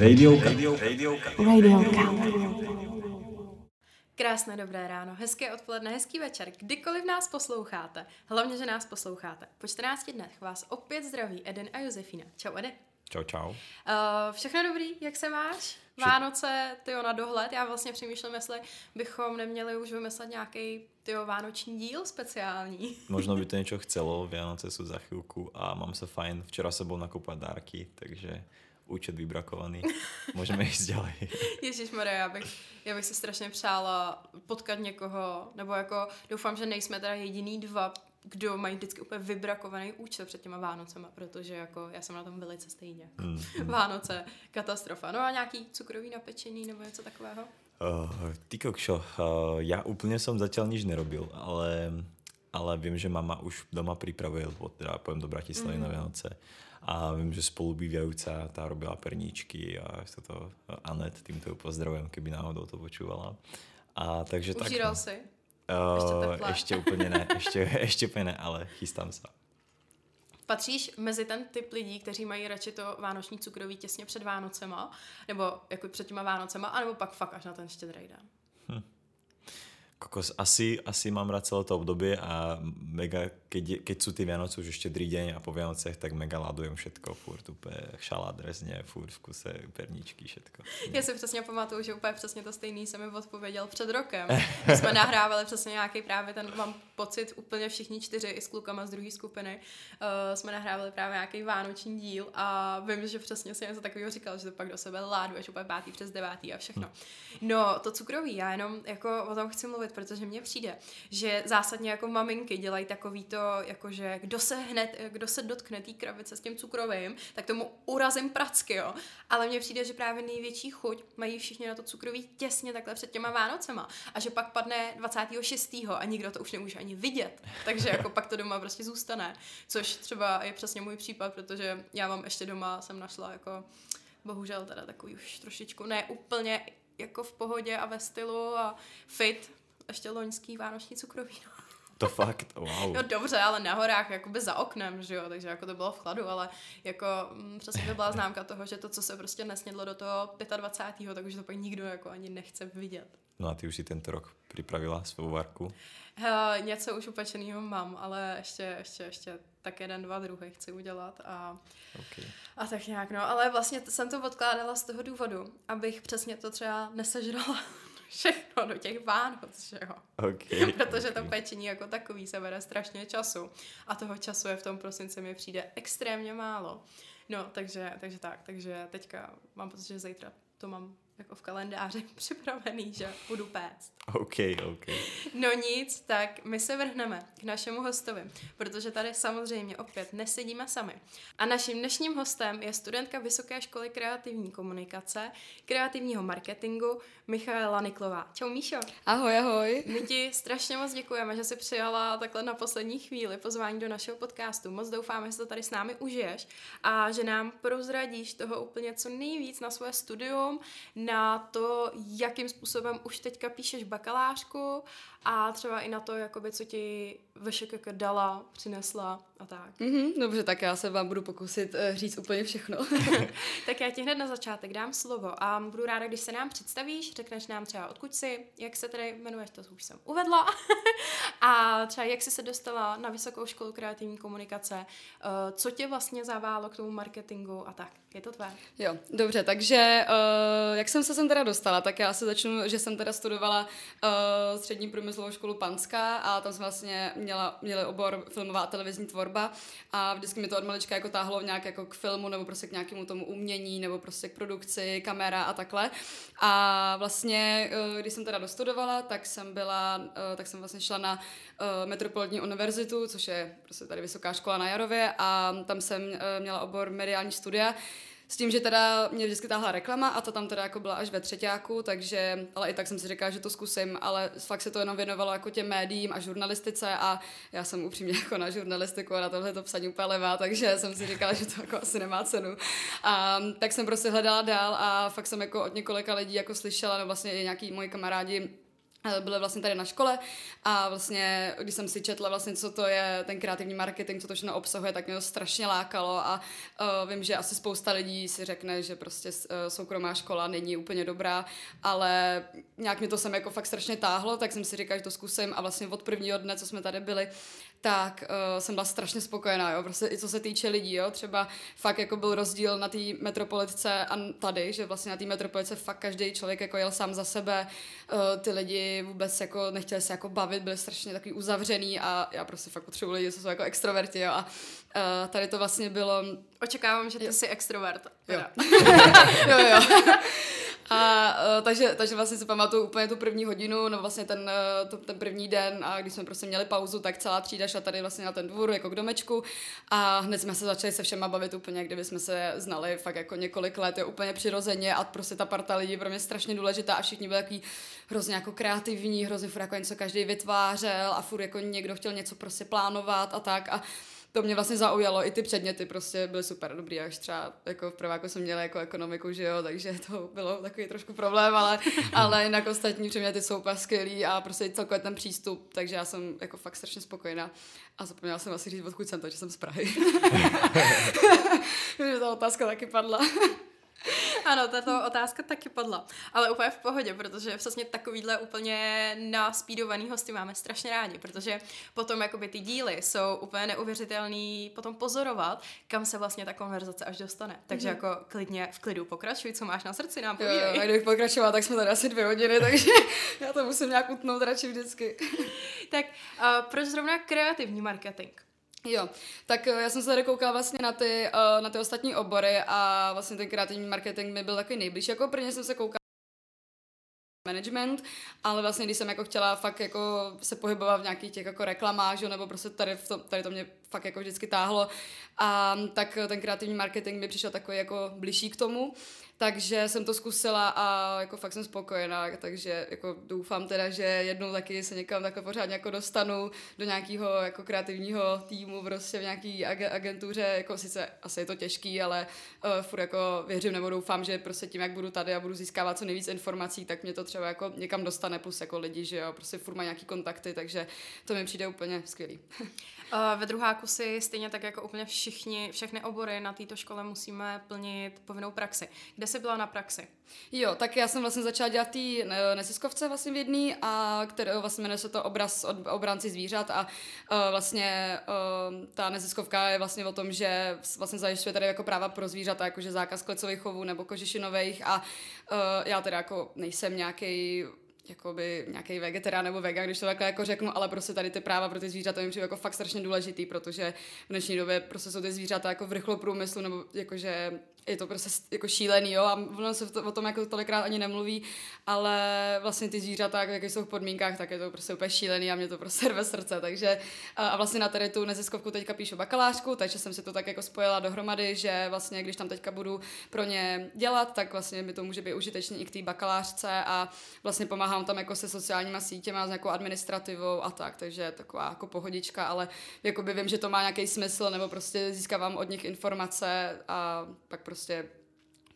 Radiolka. Radiolka. Krásné dobré ráno, hezké odpoledne, hezký večer, kdykoliv nás posloucháte, hlavně, že nás posloucháte. Po 14 dnech vás opět zdraví Eden a Josefina. Čau Edy. Čau, čau. Uh, všechno dobrý, jak se máš? Vánoce, ty na dohled. Já vlastně přemýšlím, jestli bychom neměli už vymyslet nějaký ty vánoční díl speciální. Možno by to něco chcelo, Vánoce jsou za chvilku a mám se fajn. Včera se byl nakoupat dárky, takže účet vybrakovaný. Můžeme jít ďalej. Ježíš Maria, já bych, já bych se strašně přála potkat někoho, nebo jako doufám, že nejsme teda jediný dva, kdo mají vždycky úplně vybrakovaný účet před těma Vánocema, protože jako já jsem na tom velice stejně. Jako mm, mm. Vánoce, katastrofa. No a nějaký cukrový napečení nebo něco takového? Uh, ty kokšo, uh, já úplně jsem zatím nič nerobil, ale, ale vím, že mama už doma připravuje, teda pojem do Bratislavy mm. na Vánoce a vím, že spolubývajúca tá robila perníčky a to Anet, týmto pozdravujem, keby náhodou to počúvala. A takže Užíral tak, no. si? Uh, ještě, ještě úplně ne, ještě, ještě úplně ne, ale chystám se. Patříš mezi ten typ lidí, kteří mají radši to vánoční cukroví těsně před Vánocema, nebo jako před těma Vánocema, anebo pak fakt až na ten štědrý den? Hm kokos, asi, asi mám rád celé to obdobie a mega, keď, keď sú tie Vianoce už ešte druhý deň a po Vianocech, tak mega ladujem všetko, furt úplně šalát rezně, furt v kuse perníčky, všetko. Já si přesně pamatuju, že úplně přesně to stejný jsem mi odpověděl před rokem. My jsme nahrávali přesně nějaký právě ten, mám pocit, úplně všichni čtyři i s klukama z druhé skupiny, uh, jsme nahrávali právě nějaký vánoční díl a vím, že přesně si něco takového říkal, že to pak do sebe láduješ úplně pátý přes devátý a všechno. Hm. No, to cukroví, já jenom jako o tom chci mluvit, mluvit, protože mně přijde, že zásadně jako maminky dělají takový to, jakože kdo se hned, kdo se dotkne té krabice s tím cukrovým, tak tomu urazím pracky, jo. Ale mně přijde, že právě největší chuť mají všichni na to cukroví těsně takhle před těma Vánocema. A že pak padne 26. a nikdo to už nemůže ani vidět. Takže jako pak to doma prostě zůstane. Což třeba je přesně můj případ, protože já mám ještě doma, jsem našla jako bohužel teda takový už trošičku, ne úplně jako v pohodě a ve stylu a fit, ještě loňský vánoční cukroví. No. To fakt, wow. No dobře, ale na horách, jakoby za oknem, že jo, takže jako to bylo v chladu, ale jako m, mm, přesně to byla známka toho, že to, co se prostě nesnědlo do toho 25. tak už to pak nikdo jako ani nechce vidět. No a ty už si tento rok připravila svou varku? Uh, něco už upečeného mám, ale ještě, ještě, ještě tak jeden, dva druhý chci udělat a, okay. a tak nějak, no, ale vlastně jsem to odkládala z toho důvodu, abych přesně to třeba nesežrala všechno do těch Vánoc, že jo. Okay, Protože okay. to pečení jako takový se bere strašně času a toho času je v tom prosinci mi přijde extrémně málo. No, takže, takže tak, takže teďka mám pocit, že zítra to mám jako v kalendáři připravený, že budu péct. OK, OK. No nic, tak my se vrhneme k našemu hostovi, protože tady samozřejmě opět nesedíme sami. A naším dnešním hostem je studentka Vysoké školy kreativní komunikace, kreativního marketingu Michaela Niklová. Čau Míšo. Ahoj, ahoj. My ti strašně moc děkujeme, že jsi přijala takhle na poslední chvíli pozvání do našeho podcastu. Moc doufáme, že to tady s námi užiješ a že nám prozradíš toho úplně co nejvíc na svoje studium, na to, jakým způsobem už teďka píšeš bakalářku a třeba i na to, jakoby, co ti VŠKK dala, přinesla a tak. Mm-hmm, dobře, tak já se vám budu pokusit uh, říct úplně všechno. tak já ti hned na začátek dám slovo a budu ráda, když se nám představíš, řekneš nám třeba odkud jsi, jak se tady jmenuješ, to už jsem uvedla, a třeba jak jsi se dostala na Vysokou školu kreativní komunikace, uh, co tě vlastně zaválo k tomu marketingu a tak. Je to tvé? Jo, dobře, takže uh, jak jsem se sem teda dostala, tak já se začnu, že jsem teda studovala uh, střední průmyslovou školu Panská a tam jsem vlastně měla, měla obor filmová a televizní tvorba a vždycky mi to od malička jako táhlo nějak jako k filmu nebo prostě k nějakému tomu umění nebo prostě k produkci, kamera a takhle. A vlastně, uh, když jsem teda dostudovala, tak jsem byla, uh, tak jsem vlastně šla na uh, Metropolitní univerzitu, což je prostě tady vysoká škola na Jarově a tam jsem měla obor mediální studia, s tím, že teda mě vždycky táhla reklama a to tam teda jako byla až ve třetíku, takže, ale i tak jsem si říkala, že to zkusím, ale fakt se to jenom věnovalo jako těm médiím a žurnalistice a já jsem upřímně jako na žurnalistiku a na tohle to psaní úplně levá, takže jsem si říkala, že to jako asi nemá cenu. A tak jsem prostě hledala dál a fakt jsem jako od několika lidí jako slyšela, no vlastně i nějaký moji kamarádi byly vlastně tady na škole a vlastně, když jsem si četla vlastně, co to je ten kreativní marketing, co to všechno obsahuje, tak mě to strašně lákalo a uh, vím, že asi spousta lidí si řekne, že prostě uh, soukromá škola není úplně dobrá, ale nějak mě to sem jako fakt strašně táhlo, tak jsem si říkala, že to zkusím a vlastně od prvního dne, co jsme tady byli, tak uh, jsem byla strašně spokojená, jo, prostě i co se týče lidí, jo, třeba fakt jako byl rozdíl na té metropolitce a tady, že vlastně na té metropolitce fakt každý člověk jako jel sám za sebe, uh, ty lidi vůbec jako nechtěli se jako bavit, byli strašně takový uzavřený a já prostě fakt potřebuji lidi, co jsou jako extroverti, jo, a uh, tady to vlastně bylo... Očekávám, že ty jo. jsi extrovert. Jo. jo, jo. A uh, takže, takže vlastně si pamatuju úplně tu první hodinu, no vlastně ten, uh, to, ten první den. A když jsme prostě měli pauzu, tak celá třída šla tady vlastně na ten dvůr jako k domečku. A hned jsme se začali se všema bavit úplně, kdyby jsme se znali fakt jako několik let, je úplně přirozeně. A prostě ta parta lidí pro mě strašně důležitá a všichni byli takový hrozně jako kreativní, hrozně furt jako něco každý vytvářel a furt jako někdo chtěl něco prostě plánovat a tak. A to mě vlastně zaujalo, i ty předměty prostě byly super dobrý, až třeba jako v prváku jsem měla jako ekonomiku, že jo, takže to bylo takový trošku problém, ale, ale jinak ostatní předměty jsou úplně skvělý a prostě celkově ten přístup, takže já jsem jako fakt strašně spokojená a zapomněla jsem asi říct, odkud jsem to, že jsem z Prahy. že ta otázka taky padla. Ano, tato otázka taky padla. Ale úplně v pohodě, protože přesně takovýhle úplně naspídovaný hosty máme strašně rádi, protože potom jakoby ty díly jsou úplně neuvěřitelný potom pozorovat, kam se vlastně ta konverzace až dostane. Takže mm. jako klidně v klidu pokračuj, co máš na srdci, nám povídej. Jo, jo, kdybych pokračovala, tak jsme tady asi dvě hodiny, takže já to musím nějak utnout radši vždycky. tak uh, proč zrovna kreativní marketing? Jo, tak eh, já jsem se tady koukala vlastně na ty, uh, na ty ostatní obory a vlastně ten kreativní marketing mi byl takový nejbližší. Jako prvně jsem se koukala management, ale vlastně když jsem jako chtěla fakt jako se pohybovat v nějakých těch jako reklamách, nebo prostě tady, v tom, tady to mě fakt jako vždycky táhlo, a tak ten kreativní marketing mi přišel takový jako blížší k tomu. Takže jsem to zkusila a jako fakt jsem spokojená, takže jako doufám teda, že jednou taky se někam takhle pořádně jako dostanu do nějakého jako kreativního týmu, prostě v nějaký agentuře, jako sice asi je to těžký, ale uh, furt jako věřím nebo doufám, že prostě tím, jak budu tady a budu získávat co nejvíc informací, tak mě to třeba jako někam dostane, plus jako lidi, že jo, prostě furt má nějaký kontakty, takže to mi přijde úplně skvělý. Ve druháku si stejně tak jako úplně všichni, všechny obory na této škole musíme plnit povinnou praxi. Kde jsi byla na praxi? Jo, tak já jsem vlastně začala dělat té neziskovce vlastně v jedný, a které vlastně jmenuje se to obraz od obránci zvířat a uh, vlastně uh, ta neziskovka je vlastně o tom, že vlastně zajišťuje tady jako práva pro zvířata, jakože zákaz klecových chovů nebo kožešinových a uh, já teda jako nejsem nějaký jakoby nějaký vegetarián nebo vega, když to takhle jako řeknu, ale prostě tady ty práva pro ty zvířata mi přijde jako fakt strašně důležitý, protože v dnešní době prostě jsou ty zvířata jako v rychloprůmyslu nebo jakože je to prostě jako šílený, jo, a ono se to, o tom jako tolikrát ani nemluví, ale vlastně ty zvířata, jak jsou v podmínkách, tak je to prostě úplně šílený a mě to prostě rve srdce, takže a vlastně na tady tu neziskovku teďka píšu bakalářku, takže jsem si to tak jako spojila dohromady, že vlastně když tam teďka budu pro ně dělat, tak vlastně mi to může být užitečný i k té bakalářce a vlastně pomáhám tam jako se sociálníma sítěma, s nějakou administrativou a tak, takže taková jako pohodička, ale jakoby vím, že to má nějaký smysl, nebo prostě získávám od nich informace a pak prostě step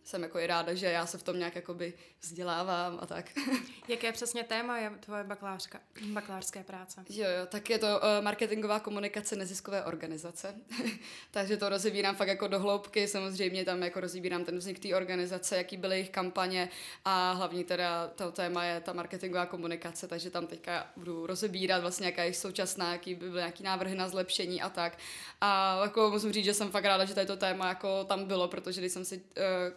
jsem jako i ráda, že já se v tom nějak jakoby vzdělávám a tak. Jaké přesně téma je tvoje bakalářka, bakalářské práce? Jo, jo, tak je to uh, marketingová komunikace neziskové organizace. Takže to rozebírám fakt jako do hloubky, samozřejmě tam jako rozebírám ten vznik té organizace, jaký byly jejich kampaně a hlavní teda to téma je ta marketingová komunikace, takže tam teďka budu rozebírat vlastně, jaká je současná, jaký by byly nějaký návrhy na zlepšení a tak. A jako musím říct, že jsem fakt ráda, že tady to téma jako tam bylo, protože když jsem si uh,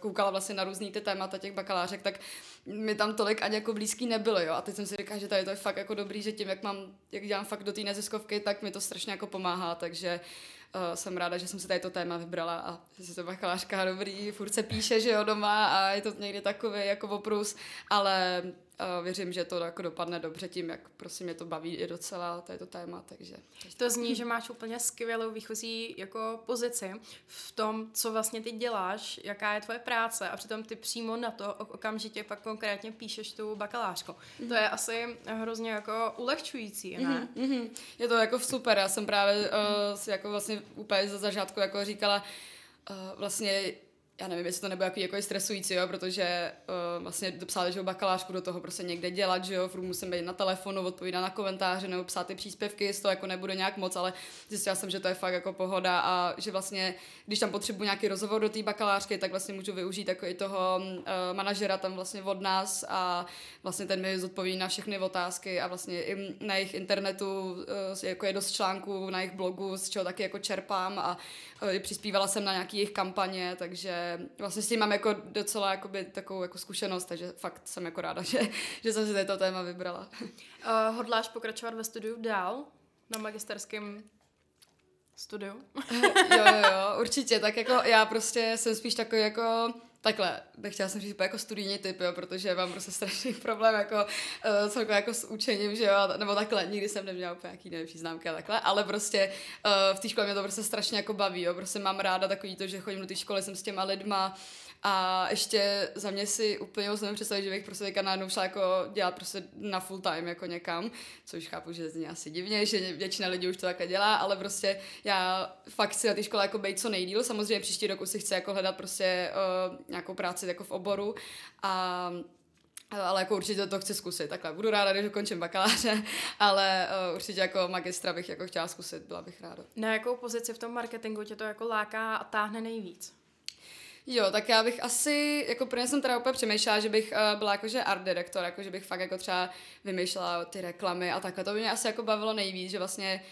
koukala vlastně na různý ty témata těch bakalářek, tak mi tam tolik ani jako blízký nebylo, jo. A teď jsem si říkala, že tady to je fakt jako dobrý, že tím, jak mám, jak dělám fakt do té neziskovky, tak mi to strašně jako pomáhá, takže uh, jsem ráda, že jsem si tady to téma vybrala a že to bakalářka dobrý, furt se píše, že jo, doma a je to někdy takový jako oprus, ale uh, věřím, že to jako dopadne dobře tím, jak prostě mě to baví i docela, to je to téma, takže. To zní, že máš úplně skvělou výchozí jako pozici v tom, co vlastně ty děláš, jaká je tvoje práce a přitom ty přímo na to okamžitě pak konkrétně píšeš tu bakalářku. Mm-hmm. To je asi hrozně jako ulehčující, ne? Mm-hmm. Je to jako super, já jsem právě uh, si jako vlastně úplně za začátku jako říkala, uh, vlastně já nevím, jestli to nebude jako, jako stresující, jo, protože uh, vlastně dopsali, že bakalářku do toho prostě někde dělat, že jo, furt musím být na telefonu, odpovídat na komentáře nebo psát ty příspěvky, z toho jako nebude nějak moc, ale zjistila jsem, že to je fakt jako pohoda a že vlastně, když tam potřebuji nějaký rozhovor do té bakalářky, tak vlastně můžu využít jako i toho uh, manažera tam vlastně od nás a vlastně ten mi zodpoví na všechny otázky a vlastně i na jejich internetu uh, jako je dost článků, na jejich blogu, z čeho taky jako čerpám a uh, přispívala jsem na nějaký jejich kampaně, takže vlastně s tím mám jako docela jakoby, takovou jako zkušenost, takže fakt jsem jako ráda, že, že jsem si toto téma vybrala. Uh, hodláš pokračovat ve studiu dál? Na magisterském studiu? jo, jo, jo, určitě. Tak jako já prostě jsem spíš takový jako takhle, nechtěla jsem říct jako studijní typ, jo, protože mám prostě strašný problém jako uh, celkově jako s učením, že jo, nebo takhle, nikdy jsem neměla úplně nějaký nejlepší známky a takhle, ale prostě uh, v té škole mě to prostě strašně jako baví, jo, prostě mám ráda takový to, že chodím do té školy, jsem s těma lidma, a ještě za mě si úplně moc představit, že bych prostě teďka najednou šla jako dělat prostě na full time jako někam, což chápu, že zní asi divně, že většina lidí už to také dělá, ale prostě já fakt chci na té škole jako být co nejdíl. Samozřejmě příští roku si chci jako hledat prostě uh, nějakou práci jako v oboru a ale jako určitě to chci zkusit. Takhle budu ráda, když ukončím bakaláře, ale uh, určitě jako magistra bych jako chtěla zkusit, byla bych ráda. Na jakou pozici v tom marketingu tě to jako láká a táhne nejvíc? Jo, tak já bych asi, jako prvně jsem teda úplně přemýšlela, že bych uh, byla jakože art director, jako že bych fakt jako třeba vymýšlela ty reklamy a takhle. To by mě asi jako bavilo nejvíc, že vlastně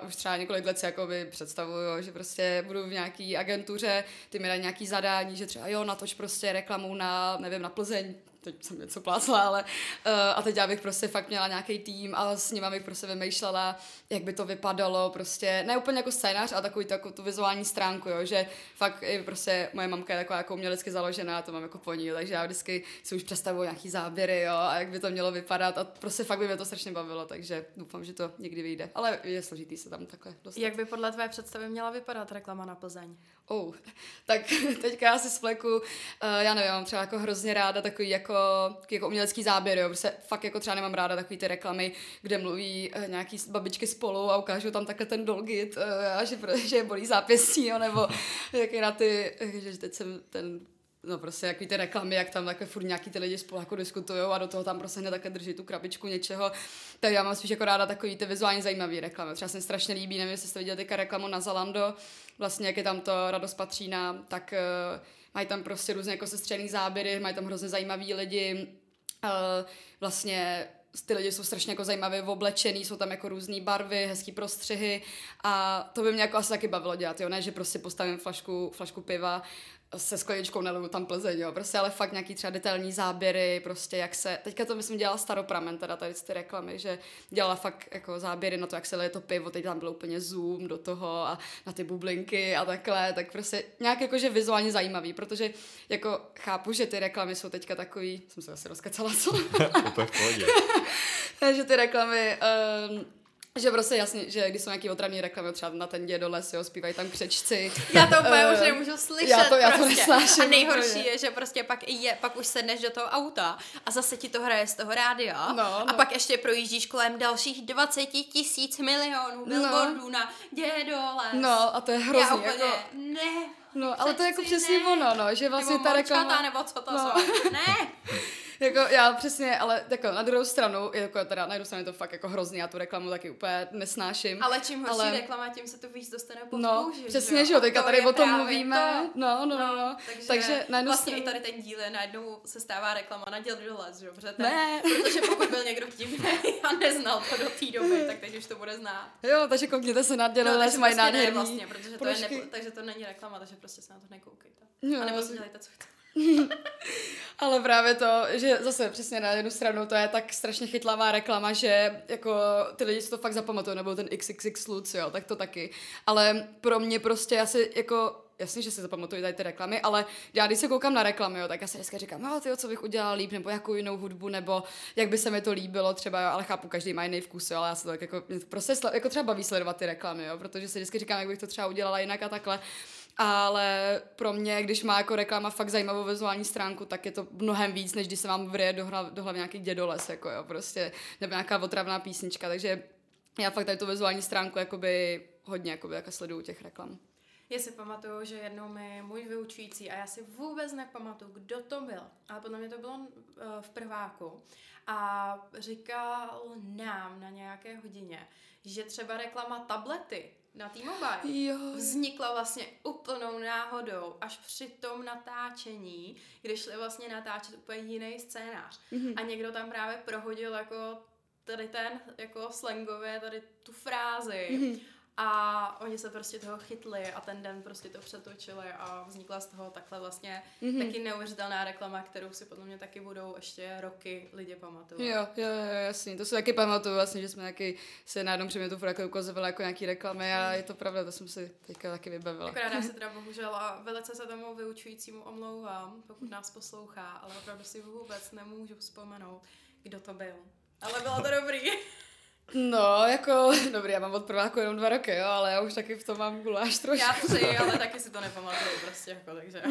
uh, už třeba několik let si jako by představuju, že prostě budu v nějaký agentuře, ty mi dají nějaký zadání, že třeba jo, natoč prostě reklamu na, nevím, na Plzeň, teď jsem něco plácla, ale uh, a teď já bych prostě fakt měla nějaký tým a s nima bych prostě vymýšlela, jak by to vypadalo, prostě ne úplně jako scénář, ale takový takovou tu vizuální stránku, jo, že fakt i prostě moje mamka je taková jako umělecky založená, to mám jako po ní, takže já vždycky si už představuju nějaký záběry, jo, a jak by to mělo vypadat a prostě fakt by mě to strašně bavilo, takže doufám, že to někdy vyjde, ale je složitý se tam takhle dostat. Jak by podle tvé představy měla vypadat reklama na Plzeň? Oh, tak teďka já si spleku, uh, já nevím, mám třeba jako hrozně ráda takový jako, jako umělecký záběr, jo, protože fakt jako třeba nemám ráda takový ty reklamy, kde mluví uh, nějaký babičky spolu a ukážou tam takhle ten dolgit uh, a že, že bolí zápěstí, jo, nebo jak na ty, že teď jsem ten no prostě jaký ty reklamy, jak tam takhle furt nějaký ty lidi spolu jako diskutují a do toho tam prostě hned takhle drží tu krabičku něčeho. Tak já mám spíš jako ráda takový ty vizuálně zajímavý reklamy. Třeba se mi strašně líbí, nevím, jestli jste viděli teďka reklamu na Zalando, vlastně jak je tam to Radost Patřína, tak uh, mají tam prostě různě jako sestřený záběry, mají tam hrozně zajímavý lidi, uh, vlastně ty lidi jsou strašně jako zajímavě oblečený, jsou tam jako různé barvy, hezký prostřihy a to by mě jako asi taky bavilo dělat, jo, ne, že prostě postavím flašku, flašku piva se skleničkou nalivu tam Plzeň, jo, prostě, ale fakt nějaký třeba detailní záběry, prostě jak se, teďka to myslím dělala staropramen, teda tady ty reklamy, že dělala fakt jako záběry na to, jak se leje to pivo, teď tam byl úplně zoom do toho a na ty bublinky a takhle, tak prostě nějak jakože vizuálně zajímavý, protože jako chápu, že ty reklamy jsou teďka takový, jsem se asi rozkecala, co? Úplně v pohodě. že ty reklamy um, že prostě jasně, že když jsou nějaký otravní reklamy, třeba na ten dědoles, jo, zpívají tam křečci. Já to úplně uh, už nemůžu slyšet. Já to, já to prostě. nesnáším. A nejhorší je, že prostě pak je, pak už sedneš do toho auta a zase ti to hraje z toho rádia. No, no. A pak ještě projíždíš kolem dalších 20 tisíc milionů no. billboardů no. na dědoles. No a to je hrozný. Já úplně, jako... ne. No, ale to je jako přesně ne. ono, no, že vlastně ta reklama... nebo co to no. jsou. Ne. jako já přesně, ale jako na druhou stranu, jako teda na jednu stranu je to fakt jako hrozný, já tu reklamu taky úplně nesnáším. Ale čím horší ale... reklama, tím se to víc dostane pod No, kůži, přesně, že jo, teďka tady o tom mluvíme. To. No, no, no, no. Takže, takže na jednu vlastně stranu... i tady ten díl je najednou se stává reklama na děl doles, že jo, protože, ten, ne. protože pokud byl někdo divný a neznal to do té doby, tak teď už to bude znát. Jo, takže koukněte se na děl no, mají prostě nádherný. Ne, vlastně, protože to, je takže to není reklama, takže prostě se na to nekoukejte. Jo. A nebo si dělejte, co chcete. Ale právě to, že zase přesně na jednu stranu to je tak strašně chytlavá reklama, že jako ty lidi si to fakt zapamatují, nebo ten XXX Lutz, jo, tak to taky. Ale pro mě prostě asi jako jasně, že si zapamatuju tady ty reklamy, ale já když se koukám na reklamy, jo, tak já si dneska říkám, no, tyjo, co bych udělala líp, nebo jakou jinou hudbu, nebo jak by se mi to líbilo, třeba, jo, ale chápu, každý má jiný vkus, jo, ale já se to tak jako, prostě jako třeba baví sledovat ty reklamy, jo, protože si vždycky říkám, jak bych to třeba udělala jinak a takhle. Ale pro mě, když má jako reklama fakt zajímavou vizuální stránku, tak je to mnohem víc, než když se vám vrije do, hlav, do hlavy nějaký dědoles, jako jo, prostě, nebo nějaká otravná písnička, takže já fakt tady tu vizuální stránku jakoby hodně jakoby, jako sleduju těch reklam. Já si pamatuju, že jednou mi můj vyučující, a já si vůbec nepamatuju, kdo to byl, ale podle mě to bylo uh, v prváku, a říkal nám na nějaké hodině, že třeba reklama tablety na T-Mobile Jo. vznikla vlastně úplnou náhodou až při tom natáčení, když šli vlastně natáčet úplně jiný scénář. Mhm. A někdo tam právě prohodil jako tady ten, jako slangově, tady tu frázi. Mhm. A oni se prostě toho chytli a ten den prostě to přetočili a vznikla z toho takhle vlastně Mhm. taky neuvěřitelná reklama, kterou si podle mě taky budou ještě roky lidi pamatovat. Jo, jo, jo, jasně, to si taky pamatuju vlastně, že jsme taky se na jednom předmětu furt jako ukazovali jako nějaký reklamy a je to pravda, to jsem si teďka taky vybavila. Akorát já se teda bohužel a velice se tomu vyučujícímu omlouvám, pokud nás poslouchá, ale opravdu si vůbec nemůžu vzpomenout, kdo to byl. Ale bylo to dobrý. No, jako, dobrý, já mám od prváku jenom dva roky, jo, ale já už taky v tom mám guláš trošku. Já tři, ale taky si to nepamatuju prostě jako, takže.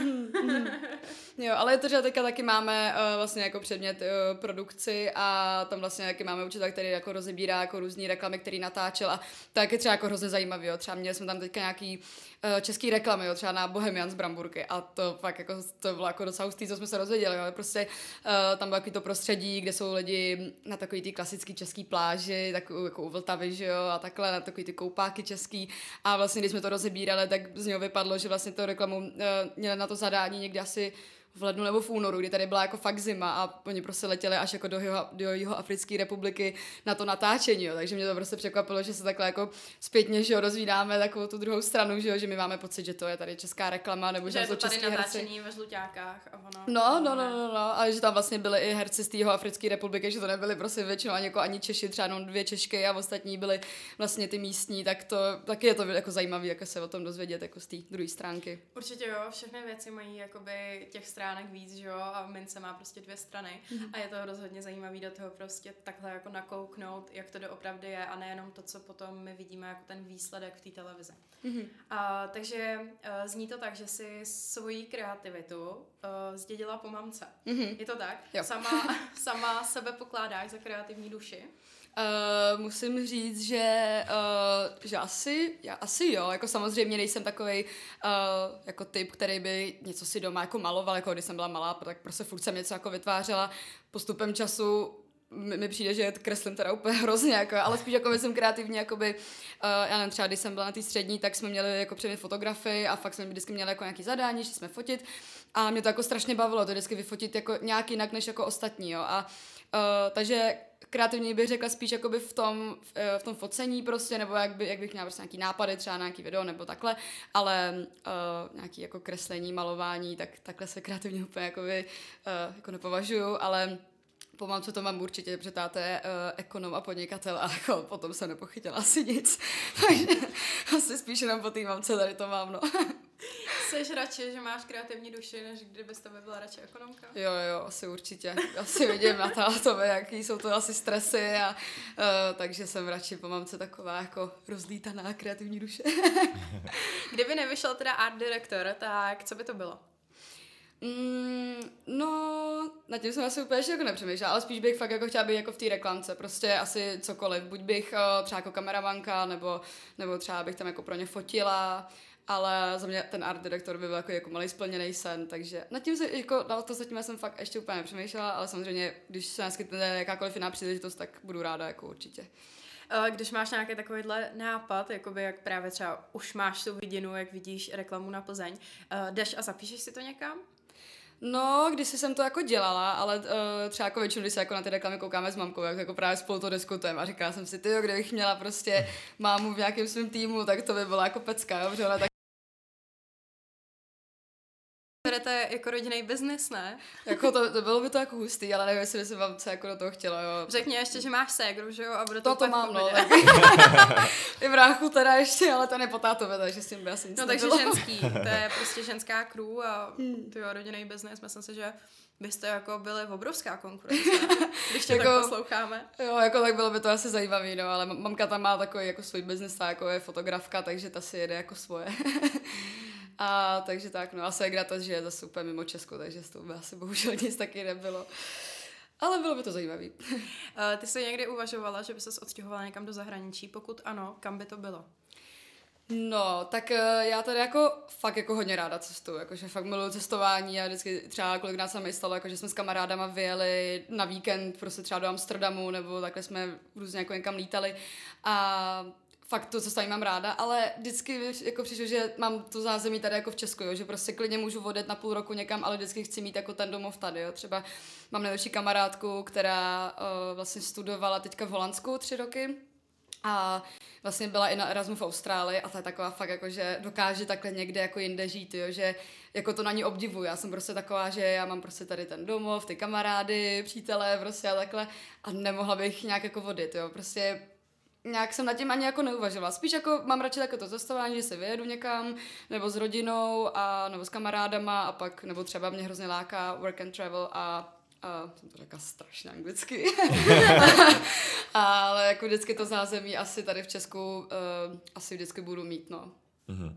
Jo, ale je to, že teďka taky máme uh, vlastně jako předmět uh, produkci a tam vlastně taky máme učitele, který jako rozebírá jako různý reklamy, který natáčel a tak je třeba jako hrozně zajímavý, jo. Třeba měli jsme tam teďka nějaký uh, český reklamy, jo, třeba na Bohemian z Bramburky a to fakt jako, to bylo jako docela hustý, co jsme se rozvěděli, jo. Prostě uh, tam bylo to prostředí, kde jsou lidi na takový ty klasický český pláži, tak jako u Vltavy, že jo, a takhle na takový ty koupáky český a vlastně, když jsme to rozebírali, tak z něho vypadlo, že vlastně to reklamu uh, měli na to zadání někdy asi v lednu nebo v únoru, kdy tady byla jako fakt zima a oni prostě letěli až jako do, jeho, do Jihoafrické republiky na to natáčení, jo. takže mě to prostě překvapilo, že se takhle jako zpětně, že jo, rozvídáme takovou tu druhou stranu, že jo, že my máme pocit, že to je tady česká reklama, nebo že, Že je to tady herci. natáčení ve žluťákách a ono. No, no, no, no, no, ale že tam vlastně byli i herci z té Africké republiky, že to nebyli prostě většinou ani, jako ani Češi, třeba jenom dvě Češky a ostatní byli vlastně ty místní, tak to taky je to jako zajímavé, jako se o tom dozvědět jako z té druhé stránky. Určitě jo, všechny věci mají jakoby těch stránek víc, že jo, a mince má prostě dvě strany Mhm. a je to rozhodně zajímavý do toho prostě takhle jako nakouknout, jak to doopravdy je a nejenom to, co potom my vidíme jako ten výsledek v té televizi. Mhm. A, takže uh, zní to tak, že si svoji kreativitu uh, zdědila po mamce. Mhm. Je to tak? Jo. Sama, sama sebe pokládáš za kreativní duši? Uh, musím říct, že, uh, že asi, já asi jo, jako samozřejmě nejsem takový uh, jako typ, který by něco si doma jako maloval, jako když jsem byla malá, tak prostě furt jsem něco jako vytvářela. Postupem času mi, mi přijde, že kreslím teda úplně hrozně, jako, ale spíš jako jsem kreativní, jakoby, uh, já nevím, třeba když jsem byla na té střední, tak jsme měli jako předmět fotografii a fakt jsme vždycky měli jako nějaký zadání, že jsme fotit a mě to jako strašně bavilo, to vždycky vyfotit jako nějak jinak než jako ostatní, jo, a uh, takže kreativní bych řekla spíš jakoby v tom, v, eh, v tom focení prostě, nebo jak, by, jak bych měla prostě nějaký nápady, třeba na nějaký video nebo takhle, ale uh, nějaký jako kreslení, malování, tak takhle se kreativně úplně jakoby, uh, jako nepovažuju, ale po mamce to mám určitě, protože táta je uh, ekonom a podnikatel a jako potom jsem nepochytila asi nic. Takže asi spíš jenom po té mamce tady to mám, no. Jseš radši, že máš kreativní duši, než kdybys to by byla radši ekonomka? Jo, jo, asi určitě. Asi vidím na tátovi, jaký jsou to asi stresy a uh, takže jsem radši po mamce taková jako rozlítaná kreativní duše. Kdyby nevyšel teda art director, tak co by to bylo? Mm, no, nad tím jsem asi úplně ještě jako nepřemýšlela, ale spíš bych fakt jako chtěla být jako v té reklamce, prostě asi cokoliv. Buď bych uh, třeba jako kameramanka, nebo, nebo třeba bych tam jako pro ně fotila, ale za mě ten art direktor by byl jako, jako malý splněný sen, takže nad tím se, jako, na to zatím jsem fakt ještě úplně nepřemýšlela, ale samozřejmě, když se naskytne jakákoliv jiná příležitost, tak budu ráda jako určitě. Když máš nějaký takovýhle nápad, jakoby jak právě třeba už máš tu vidinu, jak vidíš reklamu na Plzeň, eh, jdeš a zapíšeš si to někam? No, když jsem to jako dělala, ale uh, třeba jako většinou, když se jako na ty reklamy koukáme s mamkou, jak jako právě spolu to diskutujeme a říkala jsem si, ty kdybych měla prostě mámu v nějakém svém týmu, tak to by byla jako pecka, jo, protože ona tak Berete jako rodinný biznis, ne? jako to, to, bylo by to jako hustý, ale nevím, jestli by se mamce jako do toho chtěla, jo. Řekni ještě, že máš ségru, že jo? A bude to, To to mám, no. I bráchu teda ještě, ale po tátovi, takže s tím by asi nic No takže nebylo. ženský, to je prostě ženská crew a ty jo, rodinný biznis, myslím si, že byste jako byli obrovská konkurence, když tě Jako- tak posloucháme. Jo, jako tak bylo by to asi zajímavý, no, ale mamka tam má takový jako svůj biznes, ta jako je fotografka, takže ta si jede jako svoje. A takže tak, no a Segra to žije zase úplně mimo Česku, takže z toho by asi bohužel nic taky nebylo. Ale bylo by to zajímavý. Uh, ty jsi někdy uvažovala, že by ses odstěhovala někam do zahraničí? Pokud ano, kam by to bylo? No, tak eh, já tady jako fakt jako hodně ráda cestuju, jakože fakt miluju cestování a vždycky třeba kolikrát se mi stalo, jakože jsme s kamarádama vyjeli na víkend prostě třeba do Amsterdamu nebo takhle jsme různě jako někam lítali a fakt to cestování mám ráda, ale vždycky jako přišlo, že mám to zázemí tady jako v Česku, jo, že prostě klidně můžu vodit na půl roku někam, ale vždycky chci mít jako ten domov tady, jo. Třeba mám nejlepší kamarádku, která uh, vlastně studovala teďka v Holandsku tři roky a vlastně byla i na Erasmu v Austrálii a ta je taková fakt jako, že dokáže takhle někde jako jinde žít, jo, že jako to na ní obdivuju. Já jsem prostě taková, že já mám prostě tady ten domov, ty kamarády, přítele prostě a takhle a nemohla bych nějak jako vodit, jo, prostě nějak jsem nad tím ani jako neuvažovala. Spíš jako mám radši takové to cestování, že se vyjedu někam, nebo s rodinou, a, nebo s kamarádama a pak, nebo třeba mě hrozně láká work and travel a a jsem to řekla strašně anglicky, ale jako vždycky to zázemí asi tady v Česku uh, asi vždycky budu mít, no. Mm-hmm.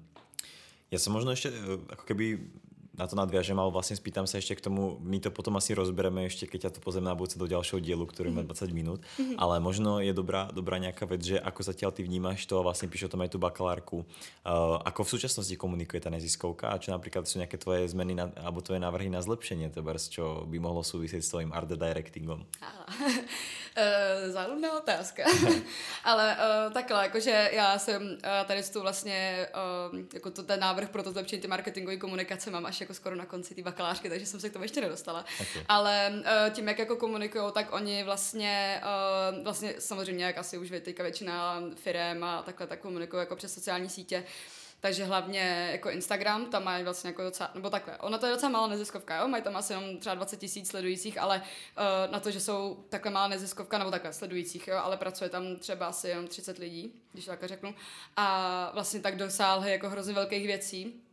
Já jsem možno ještě, jako keby na to nadviažem, ale vlastne spýtam sa ešte k tomu, my to potom asi rozbereme ešte, keď ťa to pozrieme na budúce do ďalšieho dielu, ktorý má 20 mhm. minút, mm-hmm. ale možno je dobrá, dobrá nejaká vec, že ako zatiaľ ty vnímaš to a vlastne píš o tom aj tú bakalárku, uh, ako v súčasnosti komunikuje tá neziskovka a čo napríklad sú nejaké tvoje zmeny na, alebo tvoje návrhy na zlepšenie, tebars, čo by mohlo súvisieť s tvojím art directingom? Uh, záludná otázka. Ale uh, takhle, jakože já jsem uh, tady tu vlastně, uh, jako to, ten návrh pro to zlepšení ty marketingové komunikace mám až jako skoro na konci té bakalářky, takže jsem se k tomu ještě nedostala. Okay. Ale uh, tím, jak jako komunikují, tak oni vlastně, uh, vlastně samozřejmě, jak asi už teďka většina firm a takhle tak komunikují jako přes sociální sítě, takže hlavně jako Instagram, tam mají vlastně jako docela, nebo takhle, ona to je docela malá neziskovka, jo, mají tam asi jenom třeba 20 tisíc sledujících, ale uh, na to, že jsou takhle malá neziskovka, nebo takhle sledujících, jo, ale pracuje tam třeba asi jenom 30 lidí, když to takhle řeknu, a vlastně tak dosáhly jako hrozně velkých věcí,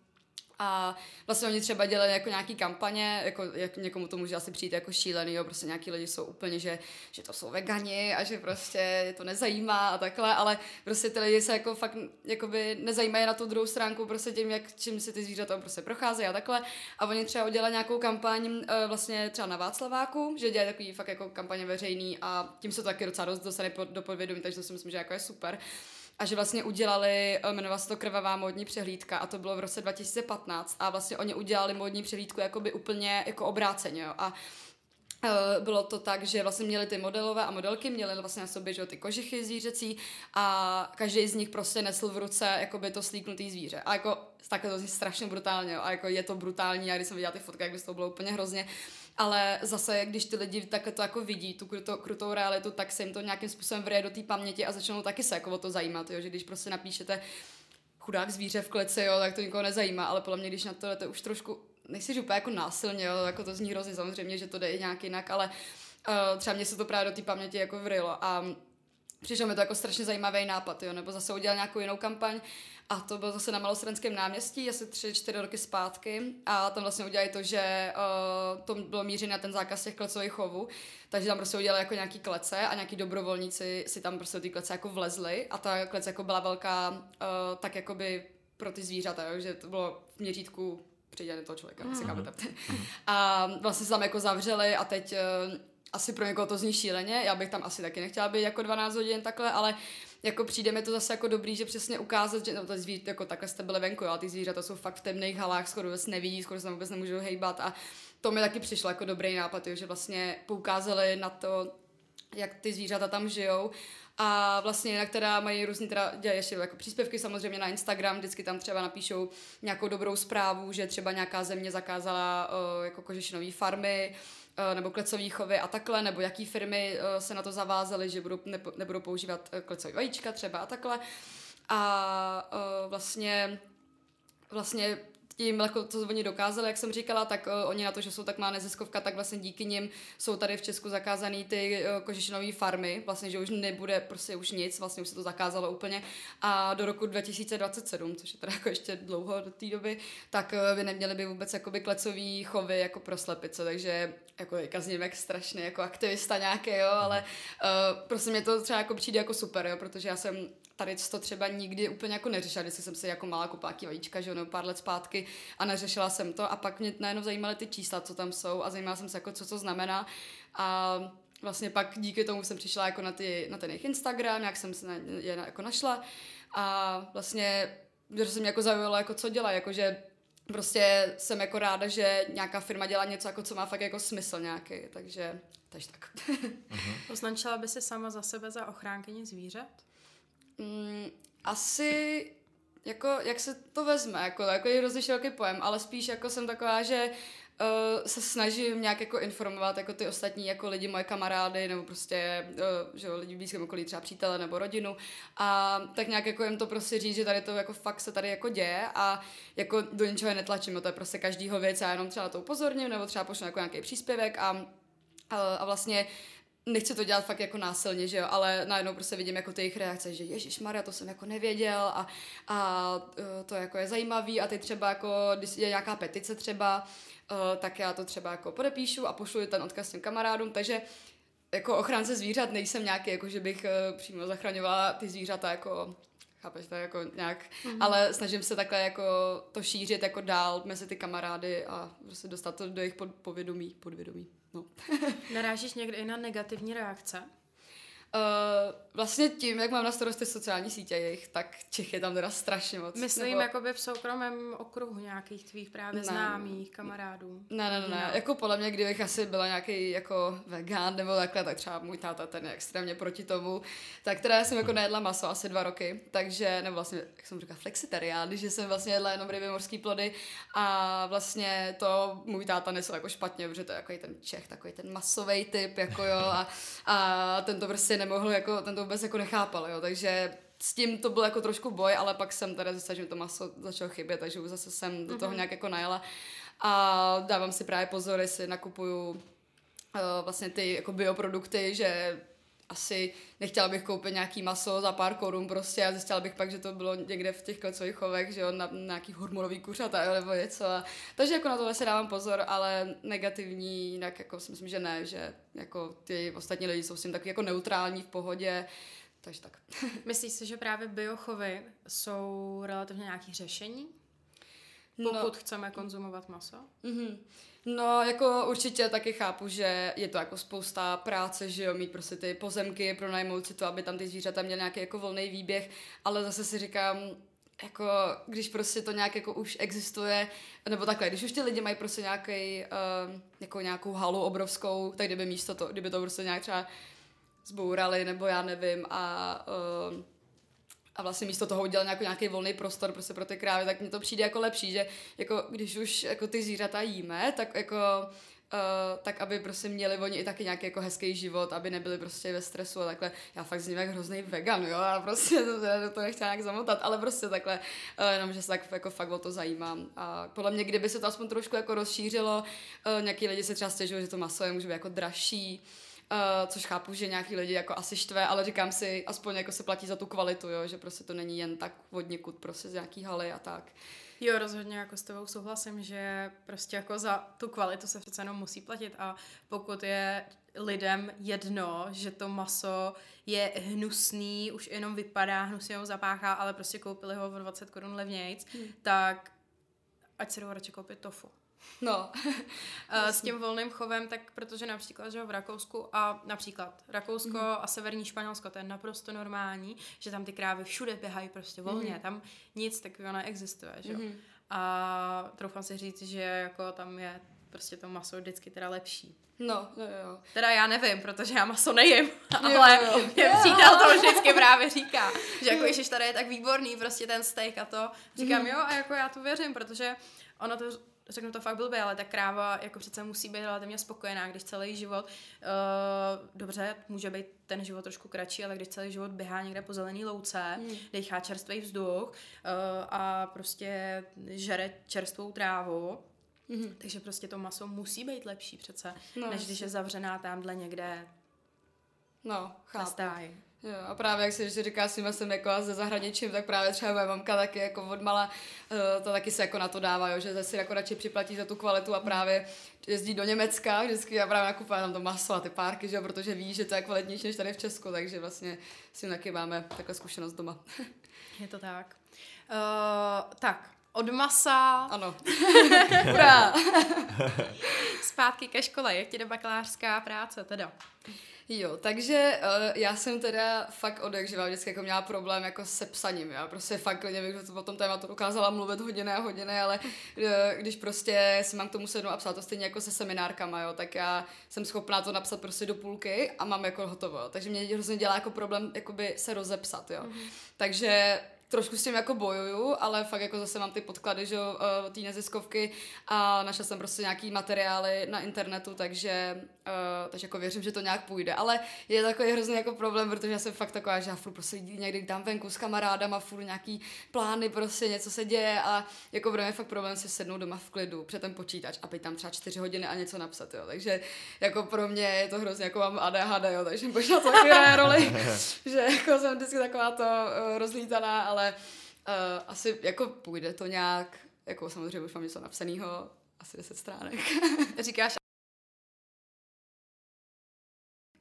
a vlastně oni třeba dělali jako nějaký kampaně, jako jak někomu to může asi přijít jako šílený, jo, prostě nějaký lidi jsou úplně, že, že to jsou vegani a že prostě to nezajímá a takhle, ale prostě ty lidi se jako fakt jakoby nezajímají na tu druhou stránku prostě tím, jak čím si ty zvířata prostě procházejí a takhle. A oni třeba udělali nějakou kampaň eh, vlastně třeba na Václaváku, že dělají takový fakt jako kampaně veřejný a tím se to taky docela dost dostane do podvědomí, takže to si myslím, že jako je super a že vlastně udělali, eh, jmenovala se to Krvavá módní přehlídka a to bylo v roce 2015 a vlastně oni udělali módní přehlídku jakoby úplně jako obráceně jo. a eh, bylo to tak, že vlastně měli ty modelové a modelky, měli vlastně na sobě že, ty kožichy zvířecí a každý z nich prostě nesl v ruce jakoby to slíknutý zvíře. A jako takhle to zní strašně brutálně a jako je to brutální a když jsem viděla ty fotky, jak by to bylo úplně hrozně. Ale zase, když ty lidi takhle to jako vidí, tu krutou, krutou realitu, tak se jim to nějakým způsobem vrije do té paměti a začnou taky se jako o to zajímat, jo? že když prostě napíšete chudák zvíře v kleci, jo, tak to nikoho nezajímá, ale podle mě, když na to jdete už trošku, nechci úplně jako násilně, jo, jako to zní hrozně samozřejmě, že to jde i nějak jinak, ale uh, třeba mě se to právě do té paměti jako vrilo a přišel mi to jako strašně zajímavý nápad, jo, nebo zase udělal nějakou jinou kampaň a to bylo zase na Malostranském náměstí, asi tři, čtyři roky zpátky a tam vlastně udělali to, že uh, to bylo mířené na ten zákaz těch klecových chovů, takže tam prostě udělali jako nějaký klece a nějaký dobrovolníci si tam prostě té klece jako vlezli a ta klece jako byla velká uh, tak jakoby pro ty zvířata, jo, že to bylo v měřítku přidělené toho člověka, mm. si. A vlastně se tam jako zavřeli a teď uh, asi pro někoho to zní šíleně, já bych tam asi taky nechtěla být jako 12 hodin takhle, ale jako přijde mi to zase jako dobrý, že přesně ukázat, že no, ty zvířata, jako takhle jste byli venku, a ty zvířata jsou fakt v temných halách, skoro vůbec nevidí, skoro se tam vůbec nemůžou hejbat a to mi taky přišlo jako dobrý nápad, jo, že vlastně poukázali na to, jak ty zvířata tam žijou a vlastně jinak teda mají různý, teda dělají ještě jako příspěvky samozřejmě na Instagram, vždycky tam třeba napíšou nějakou dobrou zprávu, že třeba nějaká země zakázala uh, jako kožešinové farmy, nebo klecový chovy a takhle, nebo jaký firmy uh, se na to zavázaly, že budou, ne, nebudou používat uh, klecový vajíčka třeba a takhle. A vlastně vlastně tím, jako to oni dokázali, jak jsem říkala, tak uh, oni na to, že jsou tak má neziskovka, tak vlastně díky nim jsou tady v Česku zakázané ty uh, kožešinové farmy, vlastně, že už nebude prostě už nic, vlastně už se to zakázalo úplně. A do roku 2027, což je teda jako ještě dlouho do té doby, tak uh, by neměli by vůbec jakoby klecový chovy jako pro slepice, takže jako je zním jak strašný jako aktivista nějaký, jo, ale uh, prostě mě to třeba jako přijde jako super, jo, protože já jsem tady to třeba nikdy úplně jako neřešila, když jsem si jako malá kupáky vajíčka, že ono pár let zpátky a neřešila jsem to a pak mě najednou zajímaly ty čísla, co tam jsou a zajímala jsem se jako, co to znamená a vlastně pak díky tomu jsem přišla jako na, ty, na ten jejich Instagram, jak jsem se na, je jako našla a vlastně že se mě jako zaujalo, jako co dělá, jako že prostě jsem jako ráda, že nějaká firma dělá něco, jako co má fakt jako smysl nějaký, takže, takže tak. uh-huh. Označila by si sama za sebe za ochránkyni zvířat? Mm, asi jako, jak se to vezme, jako, jako je hrozně široký pojem, ale spíš jako jsem taková, že uh, se snažím nějak jako informovat jako ty ostatní jako lidi, moje kamarády, nebo prostě uh, že jo, lidi v blízkém okolí, třeba přítele nebo rodinu. A tak nějak jako jim to prostě říct, že tady to jako fakt se tady jako děje a jako do ničeho je netlačím, to je prostě každýho věc, já jenom třeba to upozorním nebo třeba pošlu jako nějaký příspěvek a a vlastně nechci to dělat fakt jako násilně, že jo, ale najednou prostě vidím jako ty jejich reakce, že Ježíš Maria, to jsem jako nevěděl a, a e, to jako je zajímavý a ty třeba jako, když je nějaká petice třeba, uh, tak já to třeba jako podepíšu a pošlu ten odkaz těm kamarádům, takže jako ochránce zvířat nejsem nějaký, jako že bych uh, přímo zachraňovala ty zvířata jako chápeš to jako nějak, mm-hmm. ale snažím se takhle jako to šířit jako dál mezi ty kamarády a prostě dostat to do jejich povědomí, podvědomí. No. Narážíš někdy i na negativní reakce? Uh, vlastně tím, jak mám na starosti sociální sítě jejich, tak Čech je tam teda strašně moc. Myslím nebo... jakoby v soukromém okruhu nějakých tvých právě ne. známých kamarádů. Ne, ne, ne, ne. Jako podle mě, kdybych asi byla nějaký jako vegan nebo takhle, tak třeba můj táta ten je extrémně proti tomu. Tak teda já jsem jako nejedla maso asi dva roky, takže, nebo vlastně, jak jsem říkala, flexitarián, že jsem vlastně jedla jenom ryby, morský plody a vlastně to můj táta nesl jako špatně, protože to je jako ten Čech, takový ten masový typ, jako jo, a, a ten to prostě nemohl, jako, ten to vůbec jako nechápal, jo, takže s tím to byl jako trošku boj, ale pak jsem teda zjistila, že mi to maso začalo chybět, takže už zase jsem do toho mm-hmm. nějak jako najela a dávám si právě pozor, jestli nakupuju uh, vlastně ty jako bioprodukty, že asi nechtěla bych koupit nějaký maso za pár korun prostě a zjistila bych pak, že to bylo někde v těch klecových chovech, že jo, na, na nějaký hormonový kuřata nebo něco. A, takže jako na to se dávám pozor, ale negativní, jinak jako si myslím, že ne, že jako ty ostatní lidi jsou s tím taky jako neutrální v pohodě, takže tak. Myslíš si, že právě biochovy jsou relativně nějaký řešení? No. Pokud no. chceme konzumovat maso? Mm-hmm. No, jako určitě taky chápu, že je to jako spousta práce, že jo, mít prostě ty pozemky, pronajmout si to, aby tam ty zvířata měly nějaký jako volný výběh, ale zase si říkám, jako, když prostě to nějak jako už existuje, nebo takhle, když už ty lidi mají prostě nějaký, uh, jako nějakou halu obrovskou, tak kdyby místo to, kdyby to prostě nějak třeba zbourali, nebo já nevím, a uh, a vlastně místo toho udělal nějaký, nějaký volný prostor prostě pro ty krávy, tak mně to přijde jako lepší, že jako když už jako ty zvířata jíme, tak jako Uh, tak aby prostě měli oni i taky nějaký jako hezký život, aby nebyli prostě ve stresu a takhle. Já fakt zním jak hrozný vegan, jo, a prostě to, to, to nechci nějak zamotat, ale prostě takhle, uh, jenom, že se tak jako fakt o to zajímám. A podle mě, kdyby se to aspoň trošku jako rozšířilo, uh, nějaký lidi se třeba stěžují, že to maso je může být jako dražší, Uh, což chápu, že nějaký lidi jako asi štve, ale říkám si, aspoň jako se platí za tu kvalitu, jo, že prostě to není jen tak od někud, prostě z nějaký haly a tak. Jo, rozhodně jako s tebou souhlasím, že prostě jako za tu kvalitu se přece jenom musí platit a pokud je lidem jedno, že to maso je hnusný, už jenom vypadá, hnusně ho zapáchá, ale prostě koupili ho o 20 korun levnějc, hmm. tak ať si jdou radši koupit tofu. No. s tím volným chovem, tak protože například, že v Rakousku a například Rakousko mm-hmm. a severní Španělsko, to je naprosto normální, že tam ty krávy všude běhají prostě volně, mm-hmm. tam nic takového neexistuje, že Mm-hmm. A troufám si říct, že jako tam je prostě to maso vždycky teda lepší. No, no jo. Teda já nevím, protože já maso nejím, ale jo, jo. mě přítel to vždycky právě říká, že jako ježiš, tady je tak výborný prostě ten steak a to. Říkám, mm. jo, a jako já tu věřím, protože ono to řeknu to fakt blbě, ale ta kráva jako přece musí být relativně spokojená, když celý život, uh, dobře, může být ten život trošku kratší, ale když celý život běhá někde po zelený louce, hmm. dechá čerstvý vzduch uh, a prostě žere čerstvou trávu, Mm-hmm. Takže prostě to maso musí být lepší přece, no, než když je zavřená tamhle někde no, chápu. Jo, a právě jak se říká s jsem jako ze zahraničím, tak právě třeba moje mamka taky jako odmala, uh, to taky se jako na to dává, jo, že si jako radši připlatí za tu kvalitu a právě jezdí do Německa vždycky a právě nakupuje tam to maso a ty párky, že jo, protože ví, že to je kvalitnější než tady v Česku, takže vlastně s tím taky máme takhle zkušenost doma. je to tak. Uh, tak, od masa. Ano. Zpátky ke škole, jak ti jde bakalářská práce teda? Jo, takže uh, já jsem teda fakt od jak živa vždycky jako měla problém jako se psaním, já prostě fakt nevím, že to o tom tématu dokázala mluvit hodiny a hodiny, ale uh, když prostě si mám k tomu sednout a psát to stejně jako se seminárkama, jo, tak já jsem schopná to napsat prostě do půlky a mám jako hotovo, takže mě hrozně dělá jako problém jakoby se rozepsat, jo. Mm-hmm. Takže trošku s tím jako bojuju, ale fakt jako zase mám ty podklady, že uh, té neziskovky a našla jsem prostě nějaký materiály na internetu, takže, uh, takže jako věřím, že to nějak půjde, ale je takový hrozný jako problém, protože já jsem fakt taková, že já furt prostě někdy tam venku s kamarádama, furt nějaký plány, prostě něco se děje a jako pro mě je fakt problém si sednout doma v klidu před ten počítač a být tam třeba čtyři hodiny a něco napsat, jo, takže jako pro mě je to hrozně jako mám ADHD, jo, takže možná to taky roli, že jako jsem vždycky taková to uh, rozlítaná, ale ale uh, asi jako půjde to nějak, jako samozřejmě už mám něco napsaného, asi 10 stránek. Říkáš,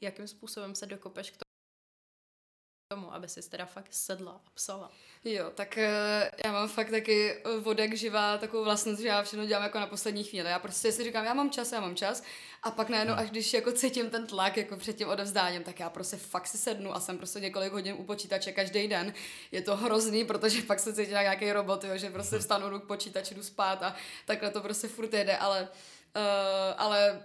jakým způsobem se dokopeš k tomu, aby si teda fakt sedla a psala. Jo, tak uh, já mám fakt taky eh, vodek živá takovou vlastnost, že já všechno dělám jako na poslední chvíli. Já prostě si říkám, já mám čas, já mám čas a pak najednou, až když jako cítím ten tlak jako před tím odevzdáním, tak já prostě fakt si sednu a jsem prostě několik hodin u počítače každý den. Je to hrozný, protože pak se cítím jak nějaký robot, jo, že prostě vstanu, k počítači, jdu spát a takhle to prostě furt jede, ale Uh, ale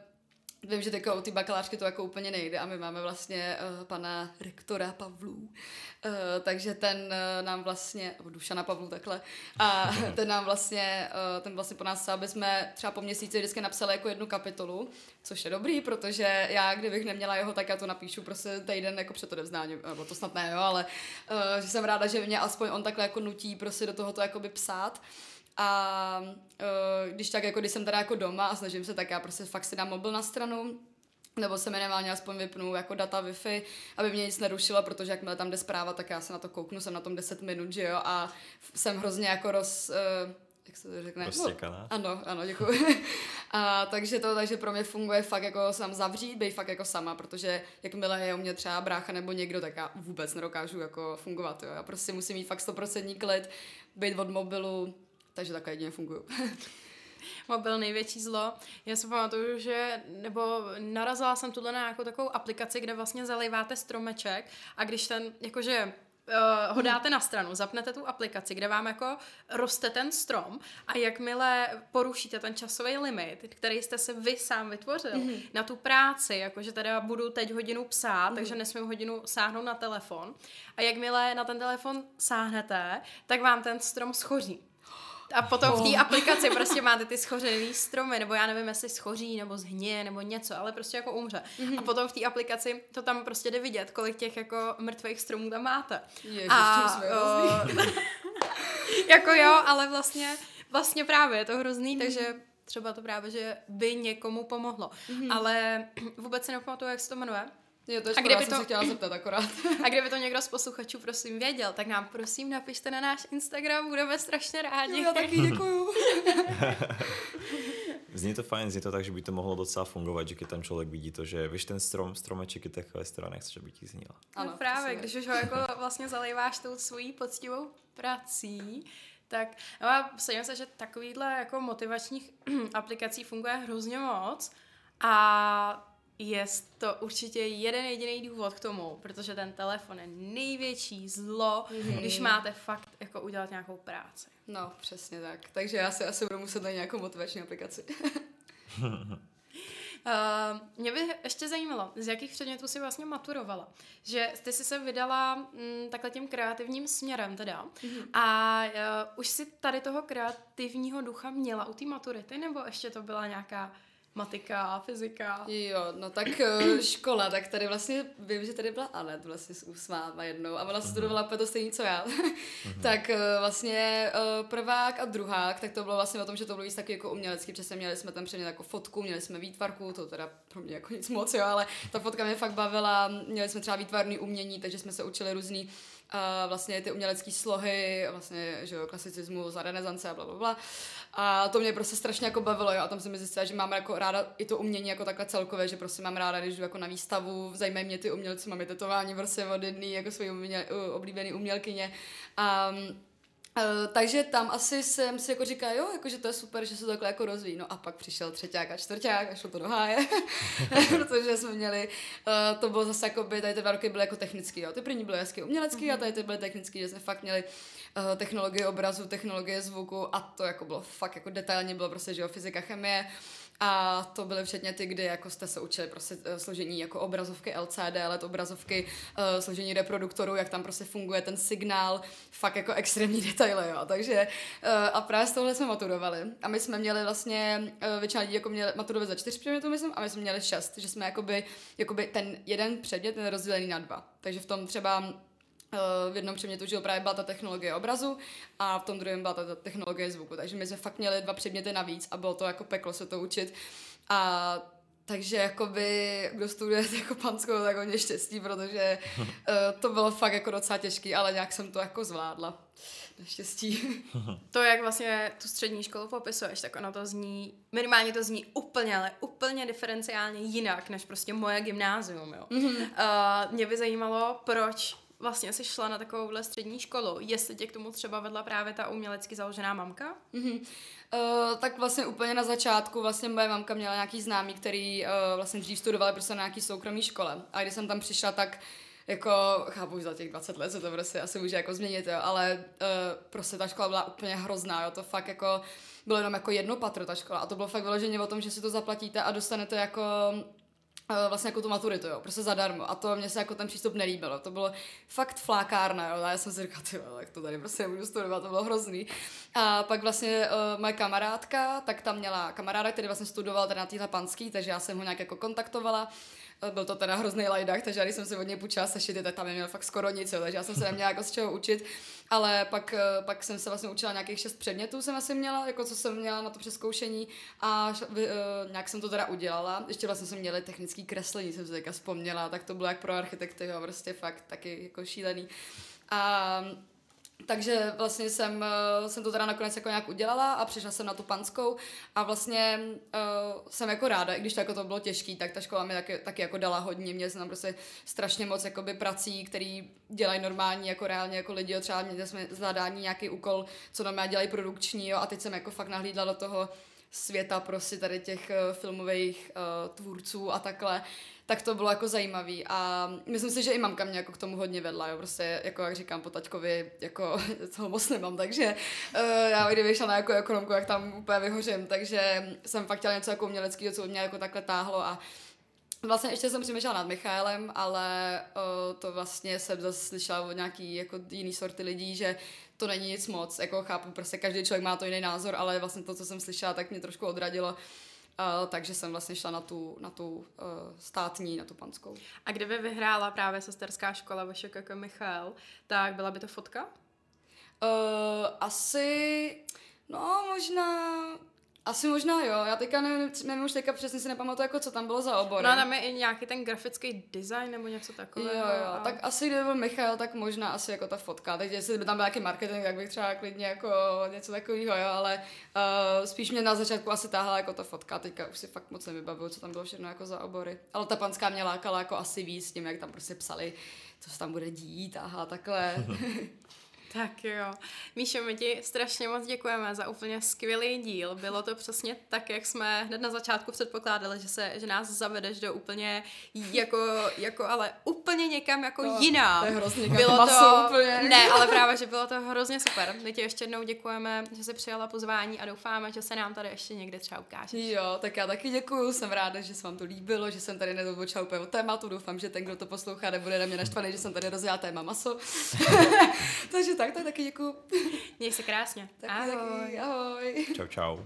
Vím, že u té bakalářky to jako úplně nejde a my máme vlastně uh, pana rektora Pavlů, uh, takže ten uh, nám vlastně, nebo Dušana Pavlů takhle, a ten nám vlastně, uh, ten vlastně po nás chce, aby jsme třeba po měsíci vždycky napsali jako jednu kapitolu, což je dobrý, protože já, kdybych neměla jeho, tak já to napíšu prostě týden jako před odevzdáním, nebo to snad ne, jo, ale uh, že jsem ráda, že mě aspoň on takhle jako nutí prostě do tohoto jakoby psát. A uh, když tak, jako když jsem teda jako doma a snažím se, tak já prostě fakt si dám mobil na stranu, nebo se minimálně aspoň vypnu jako data Wi-Fi, aby mě nic nerušilo, protože jakmile tam jde zpráva, tak já se na to kouknu, jsem na tom 10 minut, že jo, a jsem hrozně jako roz... Uh, jak se to řekne? Roztěkaná. No, ano, ano, děkuji. a, takže to, takže pro mě funguje fakt jako sám zavřít, být fakt jako sama, protože jakmile je u mě třeba brácha nebo někdo, tak já vůbec nedokážu jako fungovat, jo. Já prostě musím mít fakt 100% klid, být od mobilu, takže takhle jedině fungují. Mobil největší zlo. Já si pamatuju, že, nebo narazila jsem tuhle na nějakou takovou aplikaci, kde vlastně zaliváte stromeček a když ten, jakože uh, ho dáte na stranu, zapnete tu aplikaci, kde vám jako roste ten strom a jakmile porušíte ten časový limit, který jste se vy sám vytvořil mm-hmm. na tu práci, jakože teda budu teď hodinu psát, mm-hmm. takže nesmím hodinu sáhnout na telefon a jakmile na ten telefon sáhnete, tak vám ten strom schoří. A potom v té oh. aplikaci prostě máte ty schořený stromy, nebo já nevím, jestli schoří, nebo zhně, nebo něco, ale prostě jako umře. Mm-hmm. A potom v té aplikaci to tam prostě jde vidět, kolik těch jako mrtvých stromů tam máte. Ježiš, a, uh, jako jo, ale vlastně, vlastně právě je to hrozný, mm-hmm. takže třeba to právě, že by někomu pomohlo. Mm-hmm. Ale vůbec si nepamatuju, jak se to jmenuje. Jo, to je a kdyby to... se chtěla zeptat akorát. a kdyby to někdo z posluchačů prosím věděl, tak nám prosím napište na náš Instagram, budeme strašně rádi. Jo, já taky děkuju. Zní to fajn, zní to tak, že by to mohlo docela fungovat, že když tam člověk vidí to, že víš ten strom, stromeček je takové strana, nechceš, aby ti zněla. Ano, no právě, když už ho jako vlastně zalejváš tou svojí poctivou prací, tak no a myslím se, že takovýhle jako motivačních aplikací funguje hrozně moc a je to určitě jeden jediný důvod k tomu, protože ten telefon je největší zlo, mm-hmm. když máte fakt jako udělat nějakou práci. No, přesně tak. Takže já si asi budu muset najít nějakou motivační aplikaci. uh, mě by ještě zajímalo, z jakých předmětů jsi vlastně maturovala. Že ty jsi se vydala mm, takhle tím kreativním směrem teda. Mm-hmm. A uh, už si tady toho kreativního ducha měla u té maturity, nebo ještě to byla nějaká matika, fyzika. Jo, no tak eh, škola, tak tady vlastně vím, že tady byla Anet vlastně s váma jednou a ona uh-huh. studovala úplně to stejný, co já. uh-huh. tak eh, vlastně eh, prvák a druhák, tak to bylo vlastně o tom, že to bylo víc taky jako umělecký, přesně měli jsme tam předmět jako fotku, měli jsme výtvarku, to teda pro mě jako nic moc, jo, ale ta fotka mě fakt bavila, měli jsme třeba výtvarný umění, takže jsme se učili různý uh, vlastně ty umělecké slohy, vlastně, že jo, klasicismus a renesance a bla, bla, bla. A to mě prostě strašně jako bavilo, jo, a tam jsem mi zjistila, že mám jako ráda i to umění jako takhle celkově, že prostě mám ráda, když jdu jako na výstavu, zajímají mě ty umělci, mám je tetování prostě od jedný jako svoji uměl, oblíbený umělkyně. A Uh, takže tam asi jsem si jako říkal, jo, jako, že to je super, že se to takhle jako rozvíjí. No a pak přišel třeťák a čtvrták a šlo to do háje, protože jsme měli, uh, to bylo zase jako by, tady ty dva roky byly jako technický, jo. Ty první byly hezky umělecký mm-hmm. a tady ty byly technický, že jsme fakt měli technologie obrazu, technologie zvuku a to jako bylo fakt jako detailně, bylo prostě, že jo, fyzika, chemie. A to byly ty, kdy jako jste se učili prostě eh, složení jako obrazovky LCD, LED obrazovky, uh, složení reproduktoru, jak tam prostě funguje ten signál, fakt jako extrémní detaily, jo. Takže a právě z tohle jsme maturovali. A my jsme měli vlastně, většina lidí jako měli maturovat za čtyři předměty, myslím, a my jsme měli šest, že jsme jakoby, jakoby ten jeden předmět ten rozdělený na dva. Takže v tom třeba v jednom předmětu, že právě byla ta technologie obrazu a v tom druhém byla ta technologie zvuku. Takže my jsme fakt měli dva předměty navíc a bylo to jako peklo se to učit. A takže jakoby, kdo studuje jako panskou, tak hodně štěstí, protože uh, to bylo fakt jako docela těžký, ale nějak jsem to jako zvládla. Naštěstí. To, jak vlastně tu střední školu popisuješ, tak ono to zní, minimálně to zní úplně, ale úplně diferenciálně jinak, než prostě moje gymnázium, jo. Mm-hmm. Uh, mě by zajímalo, proč vlastně jsi šla na takovouhle střední školu, jestli tě k tomu třeba vedla právě ta umělecky založená mamka? Mm-hmm. Uh, tak vlastně úplně na začátku vlastně moje mamka měla nějaký známý, který uh, vlastně dřív studovali prostě na nějaký soukromý škole. A když jsem tam přišla, tak jako, chápu, že za těch 20 let se to prostě asi může jako změnit, jo, ale uh, prostě ta škola byla úplně hrozná, jo, to fakt jako bylo jenom jako jedno patro ta škola a to bylo fakt vyloženě o tom, že si to zaplatíte a dostanete jako vlastně jako tu maturitu, jo, prostě zadarmo. A to mě se jako ten přístup nelíbilo. To bylo fakt flákárna, jo. A já jsem si říkala, ty tak to tady prostě nebudu studovat, to bylo hrozný. A pak vlastně uh, moje kamarádka, tak tam měla kamaráda, který vlastně studoval teda na téhle panský, takže já jsem ho nějak jako kontaktovala. Eh, byl to teda hrozný lajdach, takže když jsem si od něj půjčila sešity, tak tam neměl fakt skoro nic, jo, takže já jsem se neměla jako z čeho učit, ale pak, eh, pak jsem se vlastně učila nějakých šest předmětů jsem asi měla, jako co jsem měla na to přeskoušení a uh, nějak jsem to teda udělala. Ještě vlastně jsem měla technický kreslení, jsem si teďka vzpomněla, tak to bylo jak pro architekty, jo, prostě fakt taky jako šílený. A takže vlastně jsem, uh, jsem to teda nakonec jako nějak udělala a přišla jsem na tu panskou a vlastně uh, jsem jako ráda, i když to jako to bylo těžký, tak ta škola mi taky, taky jako dala hodně, mě jsem prostě strašně moc jakoby prací, který dělají normální jako reálně jako lidi, třeba měli jsme zadání nějaký úkol, co nám dělají produkční, jo, a teď jsem jako fakt nahlídla do toho světa prostě tady těch uh, filmových uh, tvůrců a takhle tak to bylo jako zajímavý a myslím si, že i mamka mě jako k tomu hodně vedla, jo, prostě jako jak říkám po taťkovi, jako toho moc nemám, takže uh, já kdyby šla na jako ekonomku, jak tam úplně vyhořím, takže jsem fakt chtěla něco jako uměleckého, co mě jako takhle táhlo a Vlastně ještě jsem přemýšlela nad Michaelem, ale uh, to vlastně jsem zase slyšela od nějaký jako jiný sorty lidí, že to není nic moc, jako chápu, prostě každý člověk má to jiný názor, ale vlastně to, co jsem slyšela, tak mě trošku odradilo. Uh, takže jsem vlastně šla na tu, na tu uh, státní, na tu panskou. A kdyby vyhrála právě sesterská škola vaše jako Michal, tak byla by to fotka? Uh, asi, no možná, asi možná jo, já teďka nevím, nevím už teďka přesně si nepamatuju, jako co tam bylo za obor. No tam je i nějaký ten grafický design nebo něco takového. Jo, jo, a... tak asi kdyby byl Michal, tak možná asi jako ta fotka. Takže jestli by tam byl nějaký marketing, tak bych třeba klidně jako něco takového, jo, ale uh, spíš mě na začátku asi táhla jako ta fotka, teďka už si fakt moc nevybavuju, co tam bylo všechno jako za obory. Ale ta panská mě lákala jako asi víc tím, jak tam prostě psali, co se tam bude dít, aha, takhle. Tak jo. Míšo, my ti strašně moc děkujeme za úplně skvělý díl. Bylo to přesně tak, jak jsme hned na začátku předpokládali, že, se, že nás zavedeš do úplně jako, jako ale úplně někam jako no, jiná. To je hrozně bylo to, úplně. Ne, ale právě, že bylo to hrozně super. My ti ještě jednou děkujeme, že jsi přijala pozvání a doufáme, že se nám tady ještě někde třeba ukáže. Jo, tak já taky děkuju. Jsem ráda, že se vám to líbilo, že jsem tady nedobočila úplně o tématu. Doufám, že ten, kdo to poslouchá, nebude na mě naštvaný, že jsem tady rozjela téma maso. Takže tak, tak taky děkuju. Měj se krásně. Taky, ahoj. Taky, ahoj. Čau, čau.